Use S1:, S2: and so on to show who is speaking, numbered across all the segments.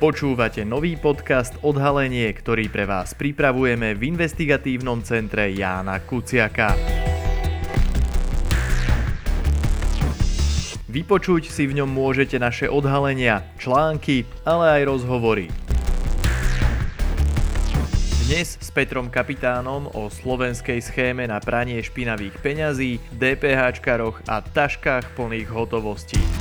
S1: Počúvate nový podcast Odhalenie, ktorý pre vás pripravujeme v investigatívnom centre Jána Kuciaka. Vypočuť si v ňom môžete naše odhalenia, články, ale aj rozhovory. Dnes s Petrom Kapitánom o slovenskej schéme na pranie špinavých peňazí, DPHčkaroch a taškách plných hotovostí.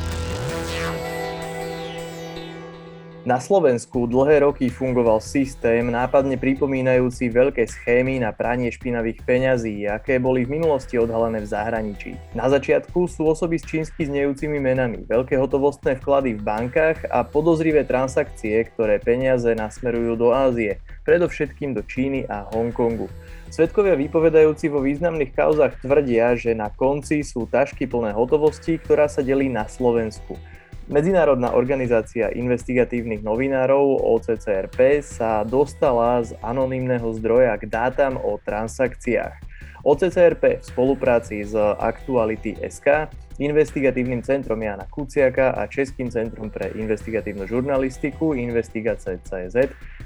S1: Na Slovensku dlhé roky fungoval systém nápadne pripomínajúci veľké schémy na pranie špinavých peňazí, aké boli v minulosti odhalené v zahraničí. Na začiatku sú osoby s čínsky znejúcimi menami, veľké hotovostné vklady v bankách a podozrivé transakcie, ktoré peniaze nasmerujú do Ázie, predovšetkým do Číny a Hongkongu. Svedkovia vypovedajúci vo významných kauzach tvrdia, že na konci sú tašky plné hotovosti, ktorá sa delí na Slovensku. Medzinárodná organizácia investigatívnych novinárov OCCRP sa dostala z anonymného zdroja k dátam o transakciách. OCCRP v spolupráci s Aktuality SK, investigatívnym centrom Jana Kuciaka a Českým centrom pre investigatívnu žurnalistiku Investigace.cz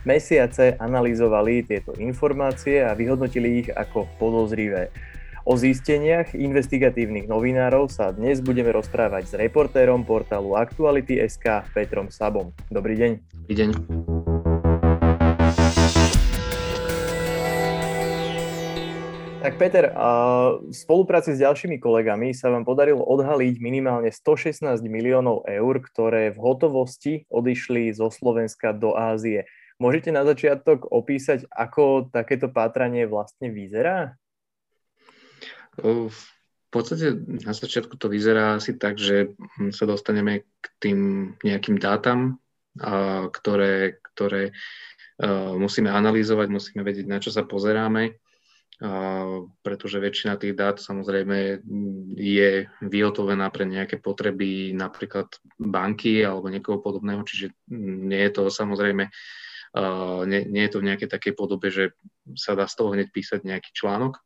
S1: mesiace analyzovali tieto informácie a vyhodnotili ich ako podozrivé. O zisteniach investigatívnych novinárov sa dnes budeme rozprávať s reportérom portálu Aktuality.sk Petrom Sabom. Dobrý deň.
S2: Dobrý deň.
S1: Tak Peter, v spolupráci s ďalšími kolegami sa vám podarilo odhaliť minimálne 116 miliónov eur, ktoré v hotovosti odišli zo Slovenska do Ázie. Môžete na začiatok opísať, ako takéto pátranie vlastne vyzerá?
S2: V podstate na začiatku to vyzerá asi tak, že sa dostaneme k tým nejakým dátam, ktoré, ktoré musíme analyzovať, musíme vedieť, na čo sa pozeráme, pretože väčšina tých dát samozrejme je vyhotovená pre nejaké potreby napríklad banky alebo niekoho podobného, čiže nie je to samozrejme nie, nie je to v nejakej takej podobe, že sa dá z toho hneď písať nejaký článok,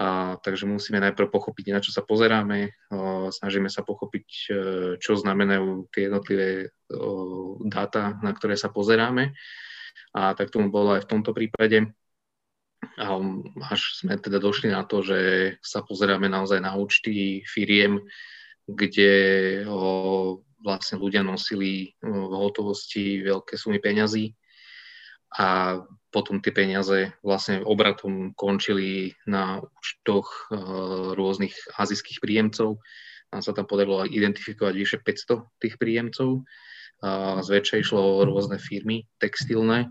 S2: a, takže musíme najprv pochopiť, na čo sa pozeráme, o, snažíme sa pochopiť, e, čo znamenajú tie jednotlivé o, dáta, na ktoré sa pozeráme. A tak tomu bolo aj v tomto prípade. A až sme teda došli na to, že sa pozeráme naozaj na účty firiem, kde o, vlastne ľudia nosili v hotovosti veľké sumy peňazí a potom tie peniaze vlastne obratom končili na účtoch eh, rôznych azijských príjemcov. Nám sa tam podarilo identifikovať vyše 500 tých príjemcov. Zväčša išlo o rôzne firmy textilné.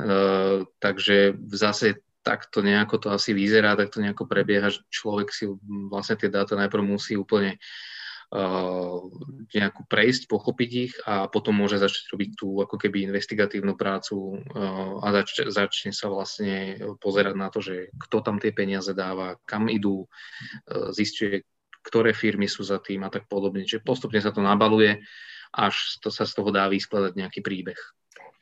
S2: Eh, takže v zase takto nejako to asi vyzerá, tak to nejako prebieha, že človek si vlastne tie dáta najprv musí úplne nejakú prejsť, pochopiť ich a potom môže začať robiť tú ako keby investigatívnu prácu eh, a zač- začne sa vlastne pozerať na to, že kto tam tie peniaze dáva, kam idú, eh, zistuje, ktoré firmy sú za tým a tak podobne. Čiže postupne sa to nabaluje, až to sa z toho dá vyskladať nejaký príbeh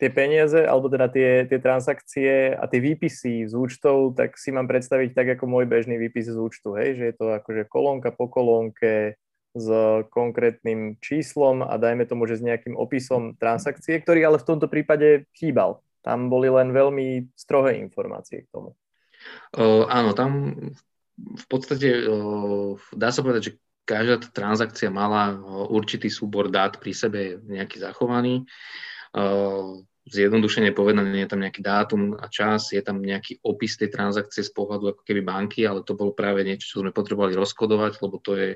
S1: tie peniaze, alebo teda tie, tie transakcie a tie výpisy z účtov, tak si mám predstaviť tak ako môj bežný výpis z účtu, hej, že je to akože kolónka po kolónke, s konkrétnym číslom a dajme tomu, že s nejakým opisom transakcie, ktorý ale v tomto prípade chýbal. Tam boli len veľmi strohé informácie k tomu.
S2: Uh, áno, tam v podstate uh, dá sa povedať, že každá transakcia mala určitý súbor dát pri sebe nejaký zachovaný. Uh, zjednodušene povedané, je tam nejaký dátum a čas, je tam nejaký opis tej transakcie z pohľadu ako keby banky, ale to bolo práve niečo, čo sme potrebovali rozkodovať, lebo to je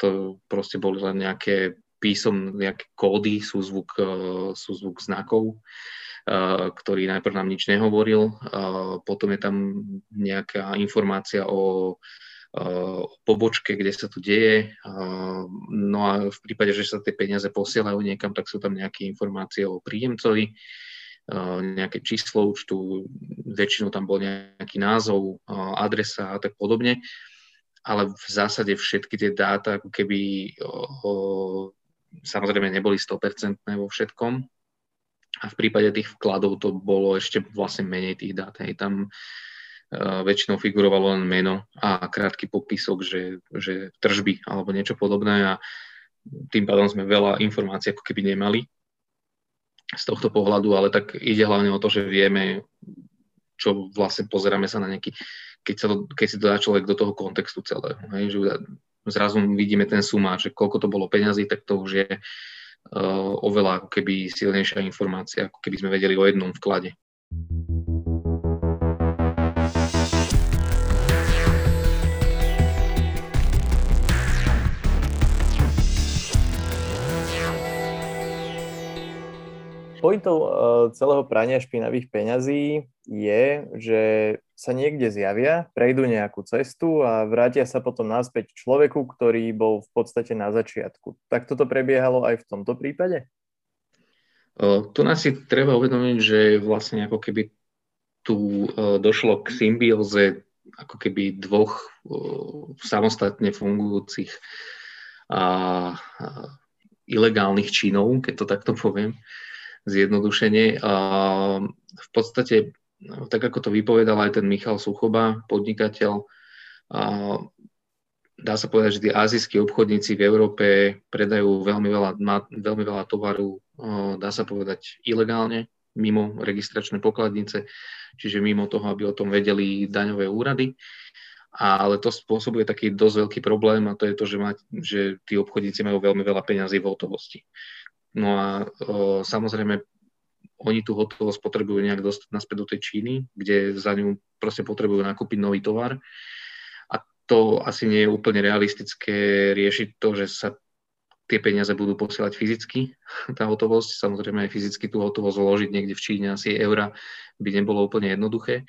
S2: to proste boli len nejaké písom, nejaké kódy, súzvuk, e, súzvuk znakov, e, ktorý najprv nám nič nehovoril. E, potom je tam nejaká informácia o pobočke, kde sa to deje. No a v prípade, že sa tie peniaze posielajú niekam, tak sú tam nejaké informácie o príjemcovi, nejaké číslo účtu, väčšinou tam bol nejaký názov, adresa a tak podobne ale v zásade všetky tie dáta ako keby o, samozrejme neboli 100% vo všetkom. A v prípade tých vkladov to bolo ešte vlastne menej tých dát. Hej. Tam uh, väčšinou figurovalo len meno a krátky popisok, že, že tržby alebo niečo podobné a tým pádom sme veľa informácií ako keby nemali. z tohto pohľadu, ale tak ide hlavne o to, že vieme, čo vlastne pozeráme sa na nejaký, keď, sa to, keď si to dá človek do toho kontextu celého. Hej, že zrazu vidíme ten sumár, že koľko to bolo peňazí, tak to už je uh, oveľa ako keby silnejšia informácia, ako keby sme vedeli o jednom vklade.
S1: Pointou uh, celého prania špinavých peňazí je, že sa niekde zjavia, prejdú nejakú cestu a vrátia sa potom naspäť človeku, ktorý bol v podstate na začiatku. Tak toto prebiehalo aj v tomto prípade?
S2: Tu nás si treba uvedomiť, že vlastne ako keby tu došlo k symbióze ako keby dvoch samostatne fungujúcich a, ilegálnych činov, keď to takto poviem zjednodušenie. A v podstate, tak ako to vypovedal aj ten Michal Suchoba, podnikateľ, dá sa povedať, že tí azijskí obchodníci v Európe predajú veľmi veľa, veľmi veľa tovaru, dá sa povedať, ilegálne, mimo registračné pokladnice, čiže mimo toho, aby o tom vedeli daňové úrady. Ale to spôsobuje taký dosť veľký problém a to je to, že, mať, že tí obchodníci majú veľmi veľa peňazí v hotovosti. No a o, samozrejme, oni tú hotovosť potrebujú nejak dostať naspäť do tej Číny, kde za ňu proste potrebujú nakúpiť nový tovar. A to asi nie je úplne realistické riešiť to, že sa tie peniaze budú posielať fyzicky, tá hotovosť. Samozrejme aj fyzicky tú hotovosť zložiť niekde v Číne, asi eura by nebolo úplne jednoduché.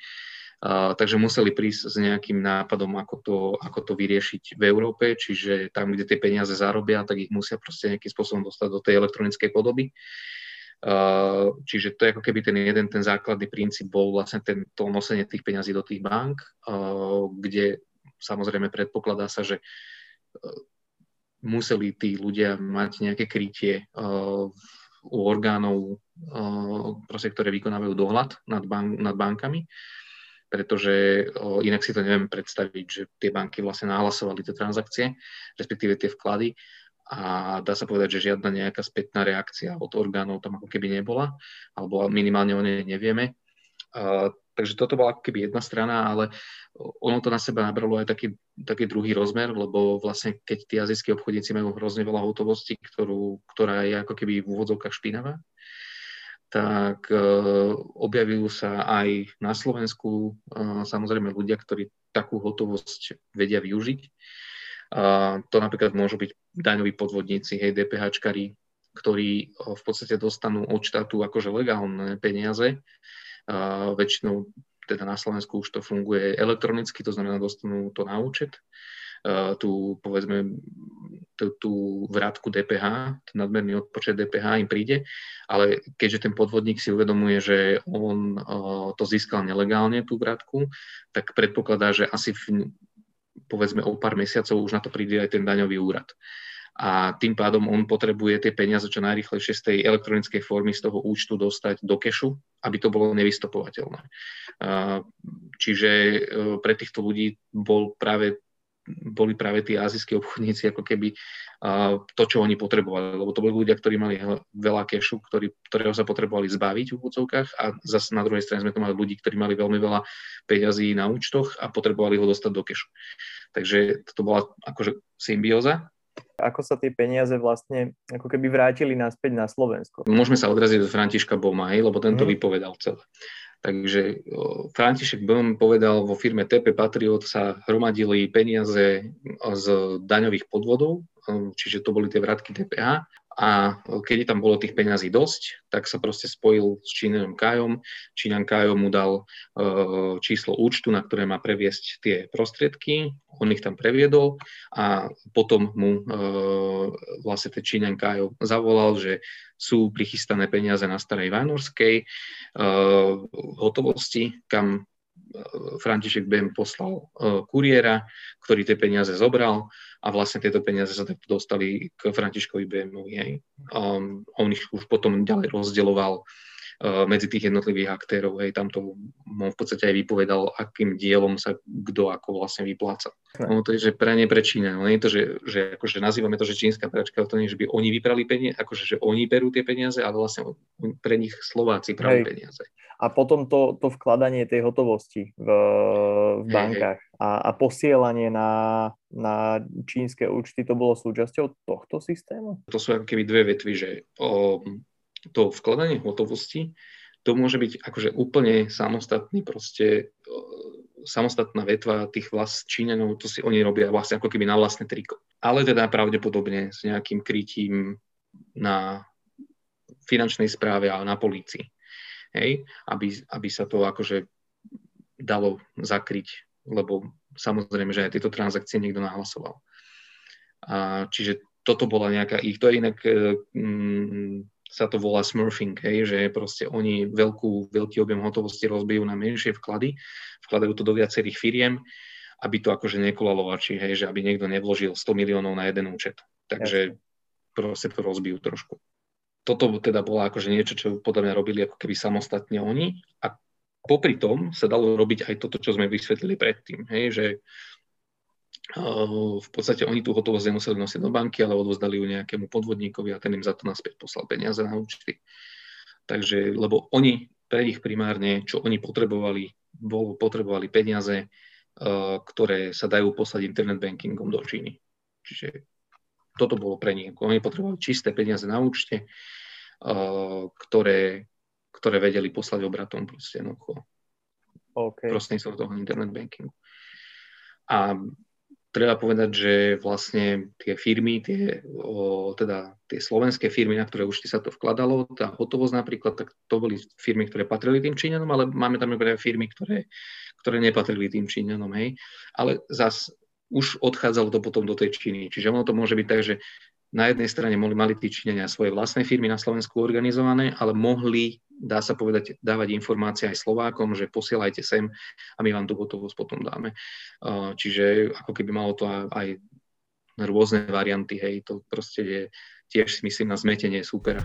S2: Uh, takže museli prísť s nejakým nápadom, ako to, ako to vyriešiť v Európe, čiže tam, kde tie peniaze zarobia, tak ich musia proste nejakým spôsobom dostať do tej elektronickej podoby. Uh, čiže to je ako keby ten jeden, ten základný princíp bol vlastne ten, to nosenie tých peňazí do tých bank, uh, kde samozrejme predpokladá sa, že museli tí ľudia mať nejaké krytie u orgánov, proste, ktoré vykonávajú dohľad nad, bank, nad bankami pretože inak si to neviem predstaviť, že tie banky vlastne nahlasovali tie transakcie, respektíve tie vklady a dá sa povedať, že žiadna nejaká spätná reakcia od orgánov tam ako keby nebola, alebo minimálne o nej nevieme. Takže toto bola ako keby jedna strana, ale ono to na seba nabralo aj taký, taký druhý rozmer, lebo vlastne keď tí azijskí obchodníci majú hrozne veľa hotovosti, ktorú, ktorá je ako keby v úvodzovkách špinavá, tak e, objavujú sa aj na Slovensku e, samozrejme ľudia, ktorí takú hotovosť vedia využiť. A to napríklad môžu byť daňoví podvodníci, hej, DPHčkari, ktorí e, v podstate dostanú od štátu akože legálne peniaze. A väčšinou teda na Slovensku už to funguje elektronicky, to znamená dostanú to na účet Eh, tú, povedzme, tú, tú vrátku DPH, ten nadmerný odpočet DPH im príde, ale keďže ten podvodník si uvedomuje, že on uh, to získal nelegálne, tú vrátku, tak predpokladá, že asi v, povedzme o pár mesiacov už na to príde aj ten daňový úrad. A tým pádom on potrebuje tie peniaze čo najrychlejšie z tej elektronickej formy z toho účtu dostať do kešu, aby to bolo nevystopovateľné. Čiže pre týchto ľudí bol práve boli práve tí azijskí obchodníci ako keby to, čo oni potrebovali. Lebo to boli ľudia, ktorí mali veľa kešu, ktorý, ktorého sa potrebovali zbaviť v úvodzovkách a zase na druhej strane sme tu mali ľudí, ktorí mali veľmi veľa peňazí na účtoch a potrebovali ho dostať do kešu. Takže to bola akože symbióza.
S1: Ako sa tie peniaze vlastne ako keby vrátili naspäť na Slovensko?
S2: Môžeme sa odraziť do Františka Boma, lebo tento mm. vypovedal celé. Takže František Böhm povedal, vo firme TP Patriot sa hromadili peniaze z daňových podvodov, čiže to boli tie vratky DPH a keď tam bolo tých peňazí dosť, tak sa proste spojil s Číňanom Kajom. Číňan Kajo mu dal e, číslo účtu, na ktoré má previesť tie prostriedky. On ich tam previedol a potom mu e, vlastne ten Číňan Kajo zavolal, že sú prichystané peniaze na Starej Vajnorskej e, hotovosti, kam František Bem poslal kuriéra, ktorý tie peniaze zobral a vlastne tieto peniaze sa takto dostali k Františkovi Bémovi. Um, on ich už potom ďalej rozdeľoval medzi tých jednotlivých aktérov. Hej, tam to v podstate aj vypovedal, akým dielom sa kto ako vlastne vypláca. No to je, že pranie pre Čína. No nie je to, že, že akože nazývame to, že čínska pračka, to nie je, že by oni vyprali peniaze, akože že oni berú tie peniaze, ale vlastne pre nich Slováci prali peniaze.
S1: A potom to, to vkladanie tej hotovosti v, v bankách hej, hej. A, a posielanie na, na čínske účty, to bolo súčasťou tohto systému?
S2: To sú ako keby dve vetvy, že o, to vkladanie hotovosti, to môže byť akože úplne samostatný proste samostatná vetva tých vlast Číňanov, to si oni robia vlastne ako keby na vlastné triko. Ale teda pravdepodobne s nejakým krytím na finančnej správe a na polícii. Hej? Aby, aby sa to akože dalo zakryť, lebo samozrejme, že aj tieto transakcie niekto nahlasoval. A, čiže toto bola nejaká ich, to je inak mm, sa to volá smurfing, hej, že proste oni veľkú, veľký objem hotovosti rozbijú na menšie vklady, vkladajú to do viacerých firiem, aby to akože nekulalo vači, hej, že aby niekto nevložil 100 miliónov na jeden účet. Takže proste to rozbijú trošku. Toto teda bolo akože niečo, čo podľa mňa robili ako keby samostatne oni a popri tom sa dalo robiť aj toto, čo sme vysvetlili predtým, hej, že v podstate oni tú hotovosť nemuseli nosiť do banky, ale odvozdali ju nejakému podvodníkovi a ten im za to naspäť poslal peniaze na účty. Takže, lebo oni, pre nich primárne, čo oni potrebovali, bolo, potrebovali peniaze, ktoré sa dajú poslať internet bankingom do Číny. Čiže toto bolo pre nich. Oni potrebovali čisté peniaze na účte, ktoré, ktoré vedeli poslať obratom proste jednoducho. Okay. Prostredníctvom toho internet bankingu. A treba povedať, že vlastne tie firmy, tie, o, teda tie slovenské firmy, na ktoré už sa to vkladalo, tá hotovosť napríklad, tak to boli firmy, ktoré patrili tým Číňanom, ale máme tam aj firmy, ktoré, ktoré nepatrili tým Číňanom, hej. Ale zas už odchádzalo to potom do tej Číny. Čiže ono to môže byť tak, že na jednej strane mohli, mali tí Číňania svoje vlastné firmy na Slovensku organizované, ale mohli dá sa povedať, dávať informácie aj Slovákom, že posielajte sem a my vám tú hotovosť potom dáme. Čiže ako keby malo to aj rôzne varianty, hej, to proste je tiež myslím na zmetenie supera.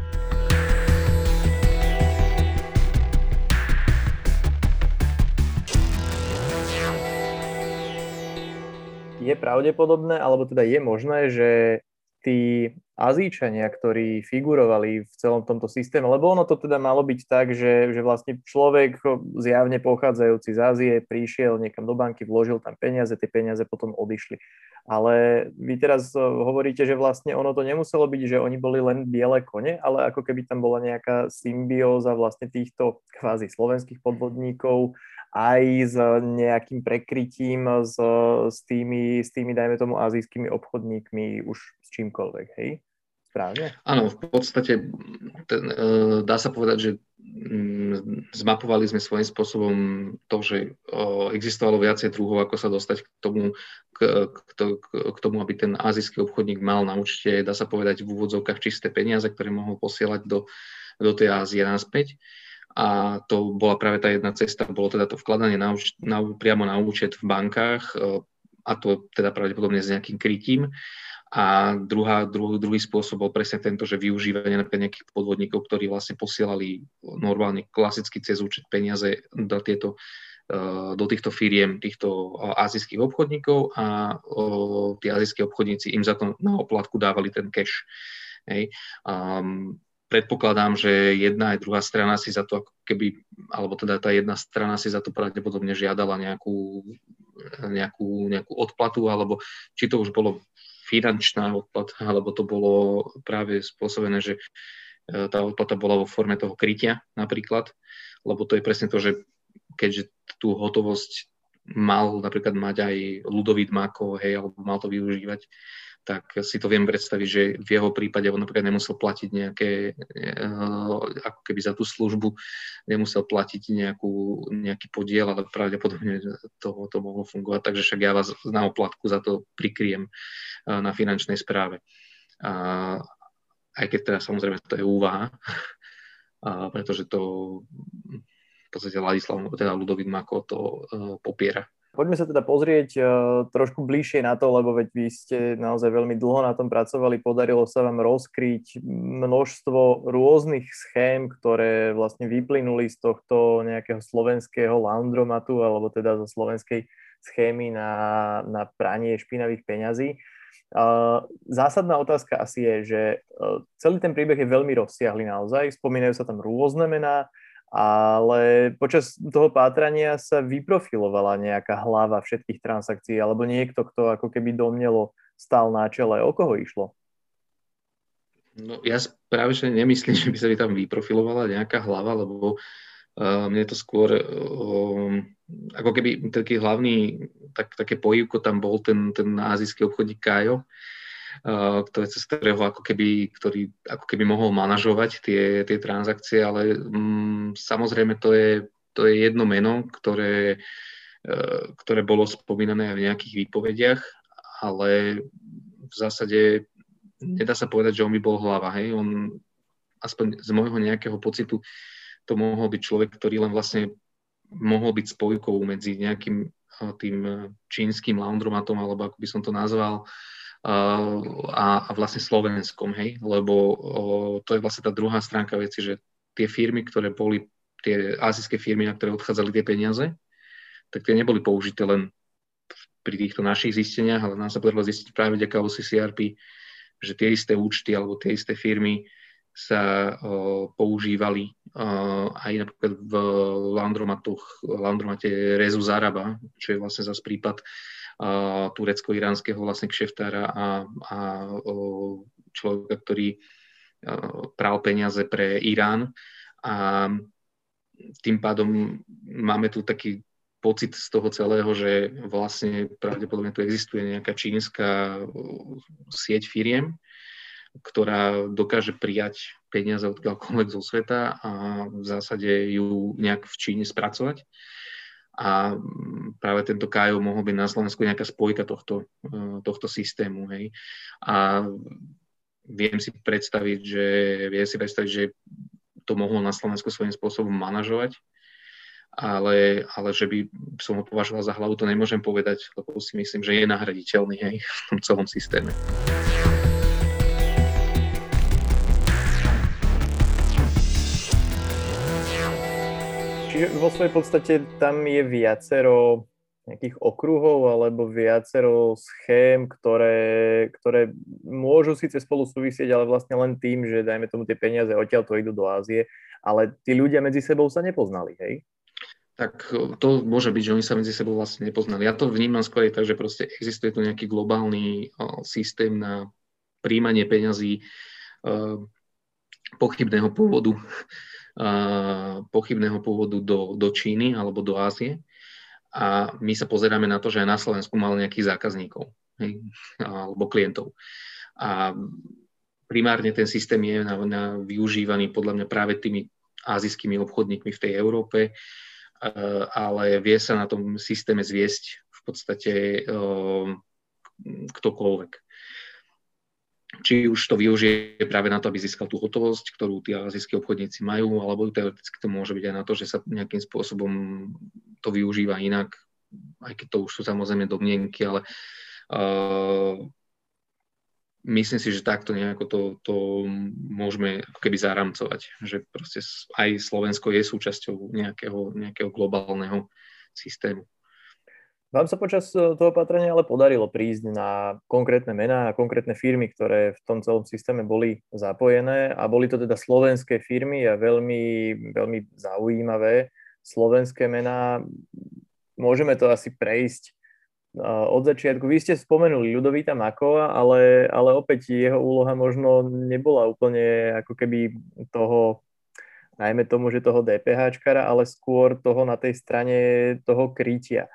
S1: Je pravdepodobné, alebo teda je možné, že tí Azíčania, ktorí figurovali v celom tomto systéme, lebo ono to teda malo byť tak, že, že vlastne človek zjavne pochádzajúci z Ázie prišiel niekam do banky, vložil tam peniaze, tie peniaze potom odišli. Ale vy teraz eh, hovoríte, že vlastne ono to nemuselo byť, že oni boli len biele kone, ale ako keby tam bola nejaká symbióza vlastne týchto kvázi slovenských podvodníkov aj s nejakým prekrytím s, s, tými, s tými, dajme tomu, azijskými obchodníkmi už s čímkoľvek, hej? Správne?
S2: Áno, v podstate ten, e, dá sa povedať, že mm, zmapovali sme svojím spôsobom to, že existovalo viacej druhov, ako sa dostať k tomu, k, k, k tomu, aby ten azijský obchodník mal na účte, dá sa povedať, v úvodzovkách čisté peniaze, ktoré mohol posielať do, do tej Ázie naspäť a to bola práve tá jedna cesta, bolo teda to vkladanie na, na, priamo na účet v bankách e, a to teda pravdepodobne s nejakým krytím. A druhá, druhý, druhý spôsob bol presne tento, že využívanie napríklad nejakých podvodníkov, ktorí vlastne posielali normálne klasicky cez účet peniaze do, tieto, e, do týchto firiem, týchto azijských obchodníkov a tí azijskí obchodníci im za to na oplatku dávali ten cash. Hej. Um, predpokladám, že jedna aj druhá strana si za to ako keby, alebo teda tá jedna strana si za to pravdepodobne žiadala nejakú, nejakú, nejakú odplatu, alebo či to už bolo finančná odplata, alebo to bolo práve spôsobené, že e, tá odplata bola vo forme toho krytia napríklad, lebo to je presne to, že keďže tú hotovosť mal napríklad mať aj Ludovít Mako, hej, alebo mal to využívať, tak si to viem predstaviť, že v jeho prípade on napríklad nemusel platiť nejaké, eh, ako keby za tú službu, nemusel platiť nejakú, nejaký podiel, ale pravdepodobne to, to mohlo fungovať, takže však ja vás na oplatku za to prikryjem eh, na finančnej správe. A, aj keď teda samozrejme to je úvaha, a pretože to v podstate Ladislav, teda Ludovít Mako to uh, popiera.
S1: Poďme sa teda pozrieť uh, trošku bližšie na to, lebo veď vy ste naozaj veľmi dlho na tom pracovali, podarilo sa vám rozkryť množstvo rôznych schém, ktoré vlastne vyplynuli z tohto nejakého slovenského laundromatu, alebo teda zo slovenskej schémy na, na pranie špinavých peňazí. Uh, zásadná otázka asi je, že uh, celý ten príbeh je veľmi rozsiahly naozaj, spomínajú sa tam rôzne mená, ale počas toho pátrania sa vyprofilovala nejaká hlava všetkých transakcií, alebo niekto, kto ako keby domnelo stál na čele. O koho išlo?
S2: No, ja práve že nemyslím, že by sa by tam vyprofilovala nejaká hlava, lebo uh, mne to skôr uh, ako keby taký hlavný, tak, také pojivko tam bol ten, ten azijský obchodník Kajo, ktoré, cez ktorého ako keby, ktorý ako keby mohol manažovať tie, tie transakcie, ale mm, samozrejme to je, to je jedno meno, ktoré, e, ktoré bolo spomínané aj v nejakých výpovediach, ale v zásade nedá sa povedať, že on by bol hlava. Hej? On, aspoň z môjho nejakého pocitu, to mohol byť človek, ktorý len vlastne mohol byť spojkou medzi nejakým tým čínskym laundromatom, alebo ako by som to nazval, a, a vlastne Slovenskom, hej, lebo o, to je vlastne tá druhá stránka veci, že tie firmy, ktoré boli, tie azijské firmy, na ktoré odchádzali tie peniaze, tak tie neboli použité len pri týchto našich zisteniach, ale nám sa podarilo zistiť práve vďaka OCCRP, že tie isté účty alebo tie isté firmy sa o, používali o, aj napríklad v landromatoch, landromate Rezu Zaraba, čo je vlastne zase prípad turecko-iránskeho vlastne kšeftára a, a človeka, ktorý pral peniaze pre Irán. A tým pádom máme tu taký pocit z toho celého, že vlastne pravdepodobne tu existuje nejaká čínska sieť firiem, ktorá dokáže prijať peniaze odkiaľkoľvek zo sveta a v zásade ju nejak v Číne spracovať a mm, práve tento Kajo mohol byť na Slovensku nejaká spojka tohto, e, tohto systému. Hej. A viem si predstaviť, že, viem si predstaviť, že to mohol na Slovensku svojím spôsobom manažovať, ale, ale že by som ho považoval za hlavu, to nemôžem povedať, lebo si myslím, že je nahraditeľný hej, v tom celom systéme.
S1: Čiže vo svojej podstate tam je viacero nejakých okruhov alebo viacero schém, ktoré, ktoré môžu síce spolu súvisieť, ale vlastne len tým, že dajme tomu tie peniaze odtiaľ to idú do Ázie, ale tí ľudia medzi sebou sa nepoznali, hej?
S2: Tak to môže byť, že oni sa medzi sebou vlastne nepoznali. Ja to vnímam skôr tak, že proste existuje tu nejaký globálny systém na príjmanie peňazí o, pochybného pôvodu pochybného pôvodu do, do Číny alebo do Ázie. A my sa pozeráme na to, že aj na Slovensku mal nejakých zákazníkov hej, alebo klientov. A primárne ten systém je na, na využívaný podľa mňa práve tými azijskými obchodníkmi v tej Európe, ale vie sa na tom systéme zviesť v podstate ktokoľvek či už to využije práve na to, aby získal tú hotovosť, ktorú tí azijskí obchodníci majú, alebo teoreticky to môže byť aj na to, že sa nejakým spôsobom to využíva inak, aj keď to už sú samozrejme domnienky, ale uh, myslím si, že takto nejako to, to môžeme keby zaramcovať, že proste aj Slovensko je súčasťou nejakého, nejakého globálneho systému.
S1: Vám sa počas e, toho opatrenia ale podarilo prísť na konkrétne mená a konkrétne firmy, ktoré v tom celom systéme boli zapojené a boli to teda slovenské firmy a veľmi, veľmi zaujímavé slovenské mená. Môžeme to asi prejsť e, od začiatku. Vy ste spomenuli Ľudovíta Makova, ale, ale opäť jeho úloha možno nebola úplne ako keby toho najmä tomu, že toho DPHčkara, ale skôr toho na tej strane toho krytia.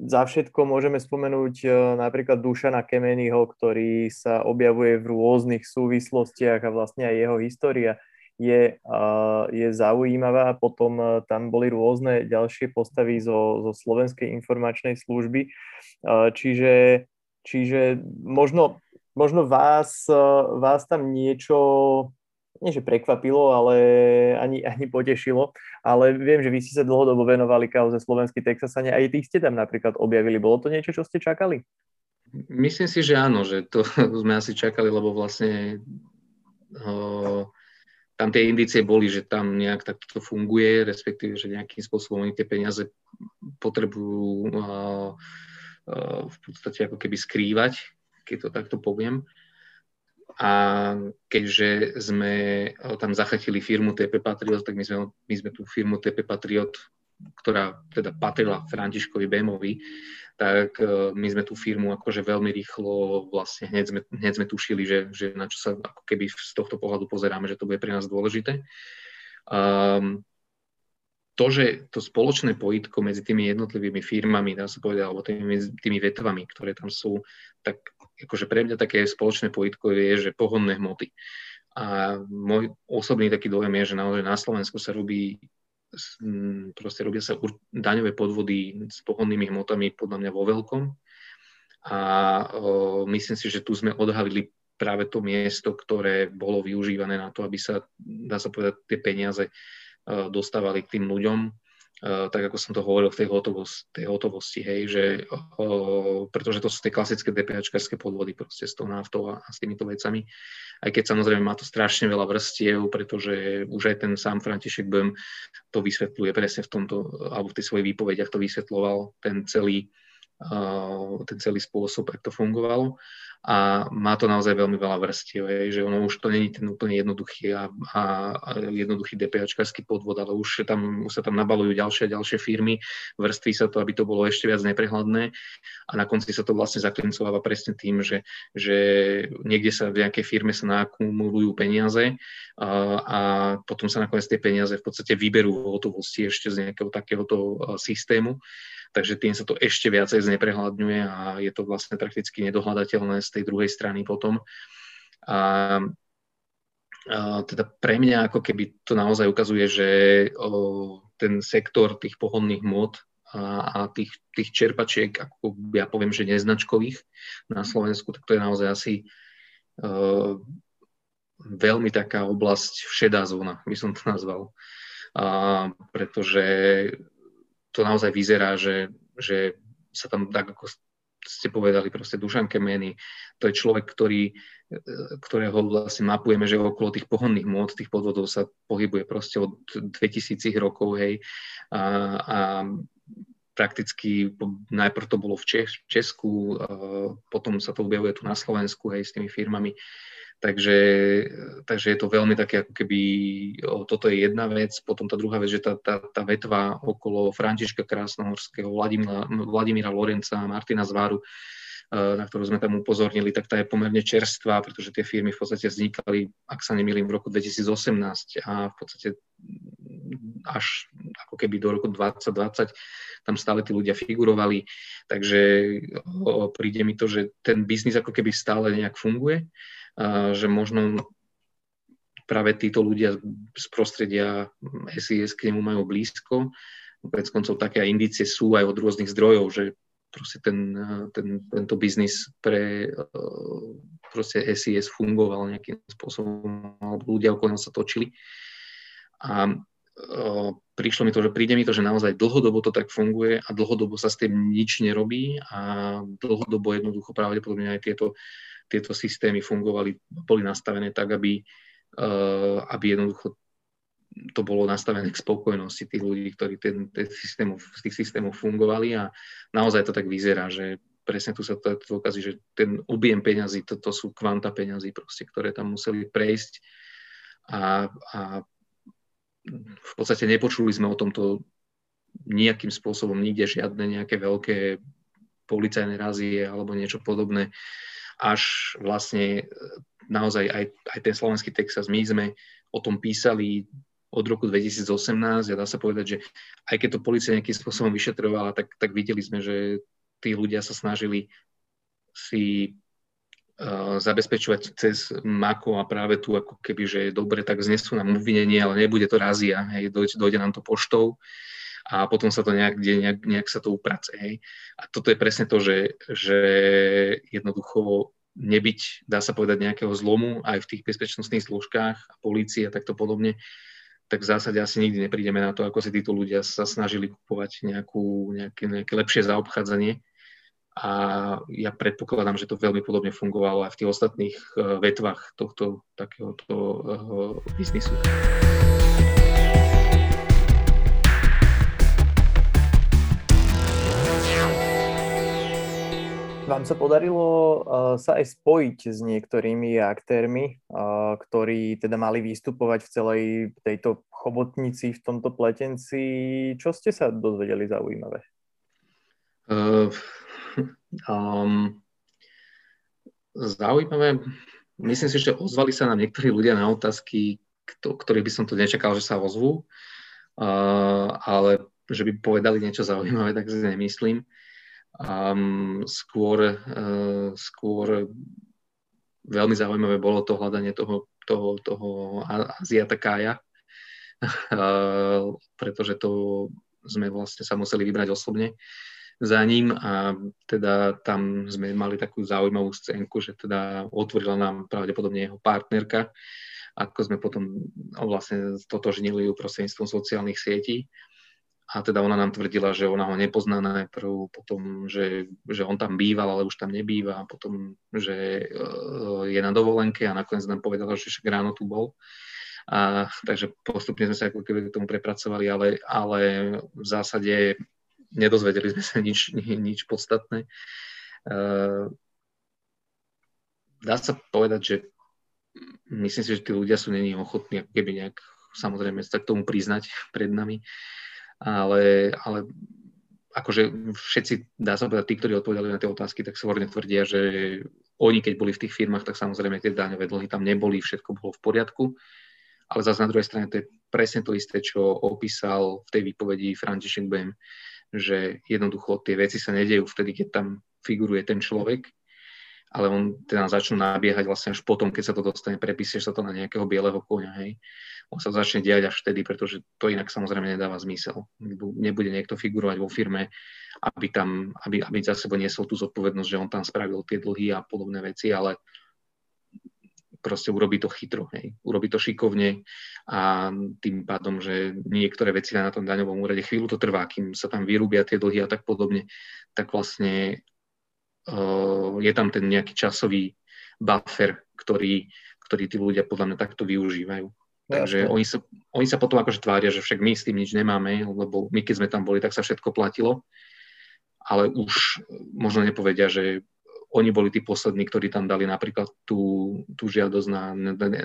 S1: Za všetko môžeme spomenúť e, napríklad Dušana Kemenyho, ktorý sa objavuje v rôznych súvislostiach a vlastne aj jeho história je, je zaujímavá. Potom e, tam boli rôzne ďalšie postavy zo, zo Slovenskej informačnej služby. E, čiže, čiže možno, možno vás, vás tam niečo nie že prekvapilo, ale ani, ani potešilo. Ale viem, že vy ste sa dlhodobo venovali kauze slovenský Texasania. Aj tých ste tam napríklad objavili. Bolo to niečo, čo ste čakali?
S2: Myslím si, že áno, že to sme asi čakali, lebo vlastne o, tam tie indície boli, že tam nejak takto funguje, respektíve, že nejakým spôsobom oni tie peniaze potrebujú o, o, v podstate ako keby skrývať, keď to takto poviem. A keďže sme eh, tam zachytili firmu TP Patriot, tak my sme, my sme tú firmu TP Patriot, ktorá teda patrila Františkovi Bémovi, tak eh, my sme tú firmu akože veľmi rýchlo vlastne hneď sme, hneď sme tušili, že, že na čo sa ako keby z tohto pohľadu pozeráme, že to bude pre nás dôležité. Um, to, že to spoločné pojitko medzi tými jednotlivými firmami, dá sa povedať, alebo tými, tými vetvami, ktoré tam sú, tak akože pre mňa také spoločné pojitko je, že pohonné hmoty. A môj osobný taký dojem je, že naozaj na Slovensku sa robí proste robia sa daňové podvody s pohonnými hmotami podľa mňa vo veľkom. A o, myslím si, že tu sme odhalili práve to miesto, ktoré bolo využívané na to, aby sa, dá sa povedať, tie peniaze dostávali k tým ľuďom tak ako som to hovoril v tej, hotovosti, tej hotovosti, hej, že o, pretože to sú tie klasické DPHčkarské podvody proste s tou naftou a, a s týmito vecami. Aj keď samozrejme má to strašne veľa vrstiev, pretože už aj ten sám František Böhm to vysvetľuje presne v tomto, alebo v tej svojej výpovediach to vysvetloval, ten celý, ten celý spôsob, ako to fungovalo. A má to naozaj veľmi veľa vrstiev, že ono už to není ten úplne jednoduchý a, a, jednoduchý DPAčkarský podvod, ale už, tam, už sa tam nabalujú ďalšie a ďalšie firmy, vrství sa to, aby to bolo ešte viac neprehľadné. A na konci sa to vlastne zaklincováva presne tým, že, že niekde sa v nejakej firme sa nakumulujú peniaze a, a potom sa nakoniec tie peniaze v podstate vyberú v hotovosti ešte z nejakého takéhoto systému takže tým sa to ešte viacej zneprehľadňuje a je to vlastne prakticky nedohľadateľné z tej druhej strany potom. A, a teda pre mňa ako keby to naozaj ukazuje, že o, ten sektor tých pohonných mód a, a tých, tých čerpačiek, ako ja poviem, že neznačkových na Slovensku, tak to je naozaj asi uh, veľmi taká oblasť šedá zóna, by som to nazval. A, pretože to naozaj vyzerá, že, že sa tam tak, ako ste povedali, proste Dušan Kemeny, to je človek, ktorý, ktorého vlastne mapujeme, že okolo tých pohonných mód, tých podvodov sa pohybuje proste od 2000 rokov, hej, a, a prakticky najprv to bolo v Česku, potom sa to objavuje tu na Slovensku, hej, s tými firmami. Takže, takže je to veľmi také, ako keby toto je jedna vec. Potom tá druhá vec, že tá, tá, tá vetva okolo Františka Krásnohorského, Vladimíra, Vladimíra Lorenca, Martina Zváru, e, na ktorú sme tam upozornili, tak tá je pomerne čerstvá, pretože tie firmy v podstate vznikali, ak sa nemýlim, v roku 2018 a v podstate až ako keby do roku 2020 tam stále tí ľudia figurovali, takže príde mi to, že ten biznis ako keby stále nejak funguje že možno práve títo ľudia z prostredia SIS k nemu majú blízko. Konec koncov také indície sú aj od rôznych zdrojov, že proste ten, ten, tento biznis pre proste SIS fungoval nejakým spôsobom, alebo ľudia okolo sa točili. A prišlo mi to, že príde mi to, že naozaj dlhodobo to tak funguje a dlhodobo sa s tým nič nerobí a dlhodobo jednoducho pravdepodobne aj tieto tieto systémy fungovali, boli nastavené tak, aby, aby jednoducho to bolo nastavené k spokojnosti tých ľudí, ktorí ten, ten systému, z tých systémov fungovali a naozaj to tak vyzerá, že presne tu sa to, ukazí, že ten objem peňazí, to, to sú kvanta peňazí, proste, ktoré tam museli prejsť a, a v podstate nepočuli sme o tomto nejakým spôsobom nikde žiadne nejaké veľké policajné razie alebo niečo podobné. Až vlastne e, naozaj aj, aj ten slovenský Texas, my sme o tom písali od roku 2018 a dá sa povedať, že aj keď to policia nejakým spôsobom vyšetrovala, tak, tak videli sme, že tí ľudia sa snažili si uh, zabezpečovať cez MAKO a práve tu ako keby, že dobre, tak znesú nám uvinenie, ale nebude to razia, hej, dojde, dojde nám to poštou a potom sa to nejak, nejak, nejak sa to uprace. Hej. A toto je presne to, že, že jednoducho nebyť, dá sa povedať, nejakého zlomu aj v tých bezpečnostných zložkách a polícii a takto podobne, tak v zásade asi nikdy neprídeme na to, ako si títo ľudia sa snažili kupovať nejakú, nejaké, nejaké lepšie zaobchádzanie. A ja predpokladám, že to veľmi podobne fungovalo aj v tých ostatných uh, vetvách tohto takéhoto uh, biznisu.
S1: Vám sa podarilo sa aj spojiť s niektorými aktérmi, ktorí teda mali vystupovať v celej tejto chobotnici, v tomto pletenci. Čo ste sa dozvedeli zaujímavé? Uh,
S2: um, zaujímavé. Myslím si, že ozvali sa nám niektorí ľudia na otázky, ktorých by som to nečakal, že sa ozvú, uh, ale že by povedali niečo zaujímavé, tak si nemyslím. Um, skôr, uh, skôr veľmi zaujímavé bolo to hľadanie toho, toho, toho Aziata Kája, uh, pretože to sme vlastne sa museli vybrať osobne za ním a teda tam sme mali takú zaujímavú scénku, že teda otvorila nám pravdepodobne jeho partnerka, ako sme potom vlastne totožnili ju prostredníctvom sociálnych sietí a teda ona nám tvrdila, že ona ho nepozná najprv, potom, že, že on tam býval, ale už tam nebýva, a potom, že uh, je na dovolenke a nakoniec nám povedala, že však ráno tu bol. A, takže postupne sme sa ako keby k tomu prepracovali, ale, ale v zásade nedozvedeli sme sa nič, nič podstatné. Uh, dá sa povedať, že myslím si, že tí ľudia sú není ochotní ako keby nejak samozrejme sa k tomu priznať pred nami. Uh, ale, ale akože všetci, dá sa povedať, tí, ktorí odpovedali na tie otázky, tak svorne tvrdia, že oni, keď boli v tých firmách, tak samozrejme tie daňové dlhy tam neboli, všetko bolo v poriadku. Ale zase na druhej strane to je presne to isté, čo opísal v tej výpovedi František Bem, že jednoducho tie veci sa nedejú vtedy, keď tam figuruje ten človek, ale on teda začnú nabiehať vlastne až potom, keď sa to dostane, prepíseš sa to na nejakého bieleho koňa, hej on sa začne diať až vtedy, pretože to inak samozrejme nedáva zmysel. Nebude niekto figurovať vo firme, aby, tam, aby, aby za sebou niesol tú zodpovednosť, že on tam spravil tie dlhy a podobné veci, ale proste urobí to chytro, hej. urobí to šikovne a tým pádom, že niektoré veci na tom daňovom úrade chvíľu to trvá, kým sa tam vyrúbia tie dlhy a tak podobne, tak vlastne je tam ten nejaký časový buffer, ktorý, ktorý tí ľudia podľa mňa takto využívajú. Takže oni sa, oni sa potom akože tvária, že však my s tým nič nemáme, lebo my keď sme tam boli, tak sa všetko platilo. Ale už možno nepovedia, že oni boli tí poslední, ktorí tam dali napríklad tú, tú žiadosť na, na, na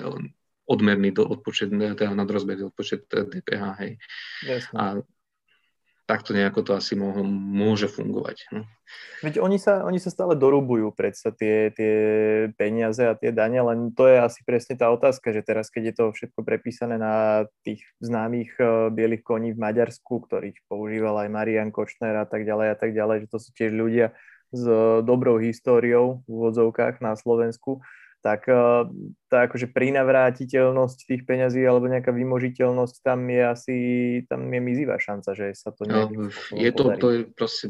S2: odmerný do, odpočet, teda nadrozberný odpočet DPH. Hej. A takto nejako to asi môže, môže fungovať. No.
S1: Veď oni sa, oni sa stále dorubujú predsa tie, tie peniaze a tie dane, len to je asi presne tá otázka, že teraz, keď je to všetko prepísané na tých známych uh, bielých koní v Maďarsku, ktorých používal aj Marian Kočner a tak ďalej a tak ďalej, že to sú tiež ľudia s uh, dobrou históriou v úvodzovkách na Slovensku, tak eh, tá akože prinavrátiteľnosť tých peňazí alebo nejaká vymožiteľnosť tam je asi, tam je mizivá šanca, že sa to
S2: no, Je to, to je proste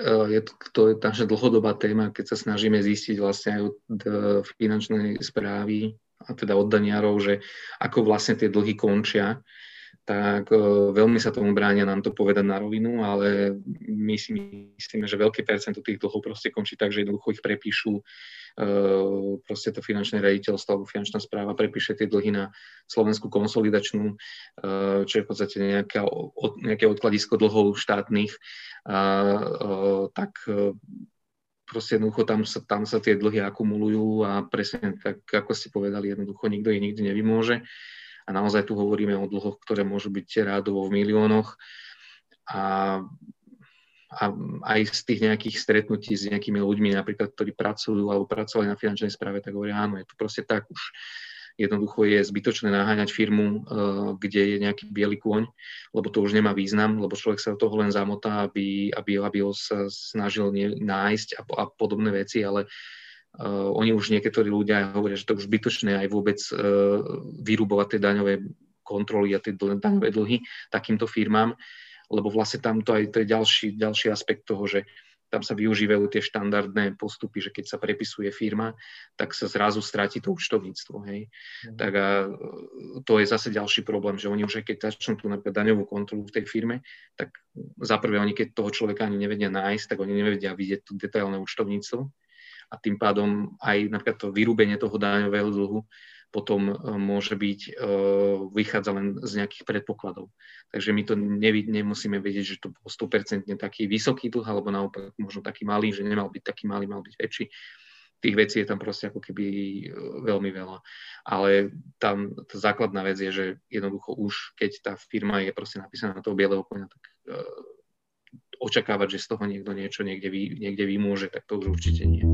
S2: eh, je to, to je naša dlhodobá téma, keď sa snažíme zistiť vlastne aj od eh, finančnej správy a teda od daniarov, že ako vlastne tie dlhy končia, tak veľmi sa tomu bránia nám to povedať na rovinu, ale my si myslíme, že veľké percento tých dlhov proste končí tak, že jednoducho ich prepíšu Eh, proste to finančné riaditeľstvo alebo finančná správa prepíše tie dlhy na Slovenskú konsolidačnú, eh, čo je v podstate nejaká, nejaké odkladisko dlhov štátnych, tak proste jednoducho tam sa, tam sa tie dlhy akumulujú a presne tak, ako ste povedali, jednoducho nikto ich nikdy nevymôže. A naozaj tu hovoríme o dlhoch, ktoré môžu byť rádovo v miliónoch. A a aj z tých nejakých stretnutí s nejakými ľuďmi, napríklad, ktorí pracujú alebo pracovali na finančnej správe, tak hovoria, áno, je to proste tak už. Jednoducho je zbytočné naháňať firmu, uh, kde je nejaký biely kôň, lebo to už nemá význam, lebo človek sa do toho len zamotá, aby, aby, aby ho sa snažil nájsť a, a podobné veci, ale uh, oni už niektorí ľudia hovoria, že to už zbytočné aj vôbec uh, vyrubovať tie daňové kontroly a tie daňové dlhy takýmto firmám lebo vlastne tam to aj to je ďalší, ďalší aspekt toho, že tam sa využívajú tie štandardné postupy, že keď sa prepisuje firma, tak sa zrazu stráti to účtovníctvo. Hej. Mm. Tak a e, to je zase ďalší problém, že oni už aj keď začnú tú napríklad daňovú kontrolu v tej firme, tak za prvé oni keď toho človeka ani nevedia nájsť, tak oni nevedia vidieť to detailné účtovníctvo a tým pádom aj napríklad to vyrúbenie toho daňového dlhu potom e, môže byť, e, vychádza len z nejakých predpokladov. Takže my to nevid, nemusíme vedieť, že to bol 100% taký vysoký dlh, alebo naopak možno taký malý, že nemal byť taký malý, mal byť väčší. Tých vecí je tam proste ako keby e, veľmi veľa. Ale tam tá základná vec je, že jednoducho už, keď tá firma je proste napísaná na toho bieleho konia, tak očakávať, že z toho niekto niečo niekde, vy, niekde vymôže, tak to už určite nie.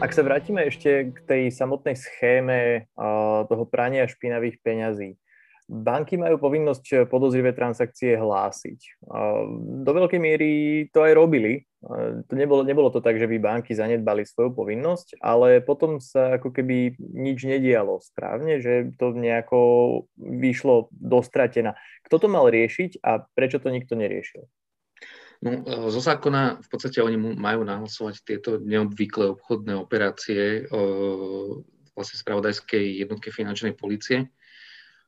S1: Ak sa vrátime ešte k tej samotnej schéme toho prania špinavých peňazí. Banky majú povinnosť podozrivé transakcie hlásiť. Do veľkej miery to aj robili. To nebolo, nebolo to tak, že by banky zanedbali svoju povinnosť, ale potom sa ako keby nič nedialo správne, že to nejako vyšlo dostratená. Kto to mal riešiť a prečo to nikto neriešil?
S2: No, e, zo zákona v podstate oni majú nahlasovať tieto neobvyklé obchodné operácie o, e, vlastne spravodajskej jednotke finančnej policie,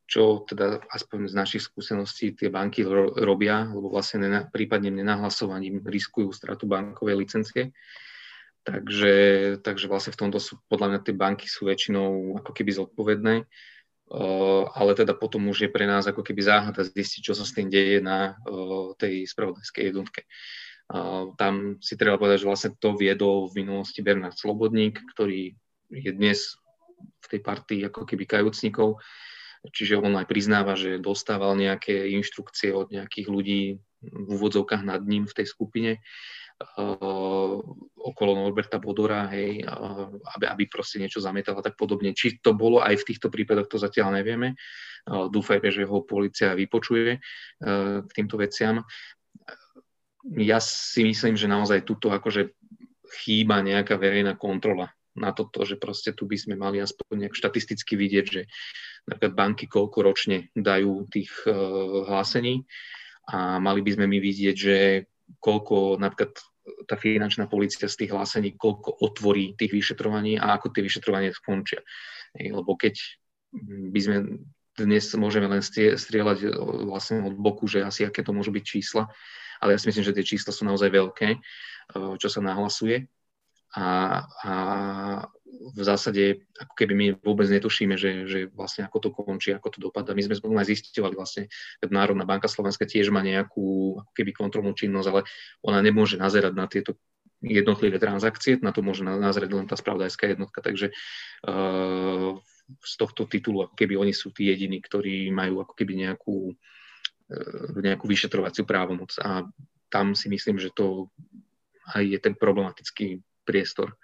S2: čo teda aspoň z našich skúseností tie banky robia, lebo vlastne nena, prípadne nenahlasovaním riskujú stratu bankovej licencie. Takže, takže vlastne v tomto sú, podľa mňa tie banky sú väčšinou ako keby zodpovedné ale teda potom už je pre nás ako keby záhada zistiť, čo sa s tým deje na tej spravodajskej jednotke. Tam si treba povedať, že vlastne to viedol v minulosti Bernard Slobodník, ktorý je dnes v tej partii ako keby kajúcnikov, čiže on aj priznáva, že dostával nejaké inštrukcie od nejakých ľudí v úvodzovkách nad ním v tej skupine uh, okolo Norberta Bodora, hej, uh, aby, aby proste niečo zametal a tak podobne. Či to bolo aj v týchto prípadoch, to zatiaľ nevieme. Uh, dúfajme, že ho policia vypočuje k týmto veciam. Ja si myslím, že naozaj tuto akože chýba nejaká verejná kontrola na toto, že proste tu by sme mali aspoň nejak štatisticky vidieť, že napríklad banky koľko ročne dajú tých uh, hlásení a mali by sme my vidieť, že koľko napríklad tá finančná policia z tých hlásení, koľko otvorí tých vyšetrovaní a ako tie vyšetrovania skončia. Lebo keď by sme dnes môžeme len strieľať e, vlastne od boku, že asi aké to môžu byť čísla, ale ja si myslím, že tie čísla sú naozaj veľké, e, čo sa nahlasuje a, a v zásade ako keby my vôbec netušíme, že, že vlastne ako to končí, ako to dopadá. My sme aj zistovali vlastne, že Národná banka Slovenska tiež má nejakú ako keby kontrolnú činnosť, ale ona nemôže nazerať na tieto jednotlivé transakcie, na to môže nazerať len tá spravodajská jednotka, takže uh, z tohto titulu ako keby oni sú tí jediní, ktorí majú ako keby nejakú, uh, nejakú vyšetrovaciu právomoc a tam si myslím, že to aj je ten problematický priestor.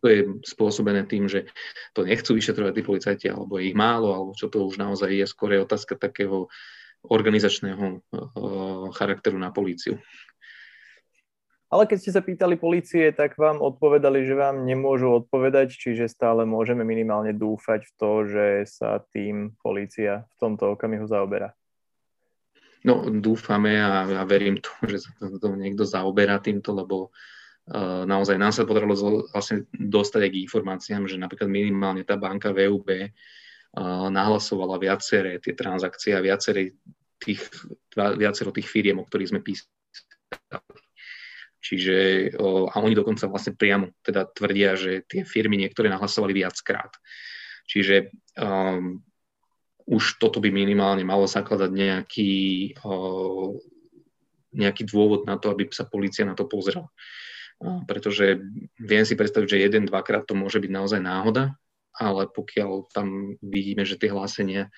S2: To je spôsobené tým, že to nechcú vyšetrovať tí policajti, alebo je ich málo, alebo čo to už naozaj je, skôr je otázka takého organizačného charakteru na políciu.
S1: Ale keď ste sa pýtali policie, tak vám odpovedali, že vám nemôžu odpovedať, čiže stále môžeme minimálne dúfať v to, že sa tým polícia v tomto okamihu zaoberá.
S2: No, dúfame a, a verím to, že sa to niekto zaoberá týmto, lebo uh, naozaj nám sa podarilo vlastne dostať aj k informáciám, že napríklad minimálne tá banka VUB uh, nahlasovala viaceré tie transakcie a viaceré tých, viacero tých firiem, o ktorých sme písali. Čiže, uh, a oni dokonca vlastne priamo teda tvrdia, že tie firmy niektoré nahlasovali viackrát. Čiže um, už toto by minimálne malo zakladať nejaký, nejaký dôvod na to, aby sa policia na to pozrela. Pretože viem si predstaviť, že jeden, dvakrát to môže byť naozaj náhoda, ale pokiaľ tam vidíme, že tie hlásenia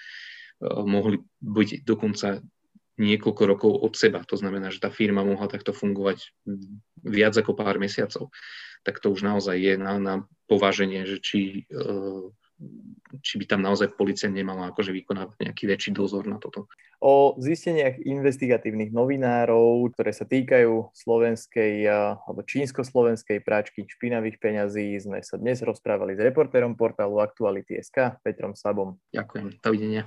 S2: mohli byť dokonca niekoľko rokov od seba, to znamená, že tá firma mohla takto fungovať viac ako pár mesiacov, tak to už naozaj je na, na pováženie, že či či by tam naozaj policia nemala akože vykonávať nejaký väčší dozor na toto.
S1: O zisteniach investigatívnych novinárov, ktoré sa týkajú slovenskej alebo čínsko-slovenskej práčky špinavých peňazí, sme sa dnes rozprávali s reportérom portálu Aktuality.sk Petrom Sabom.
S2: Ďakujem, dovidenia.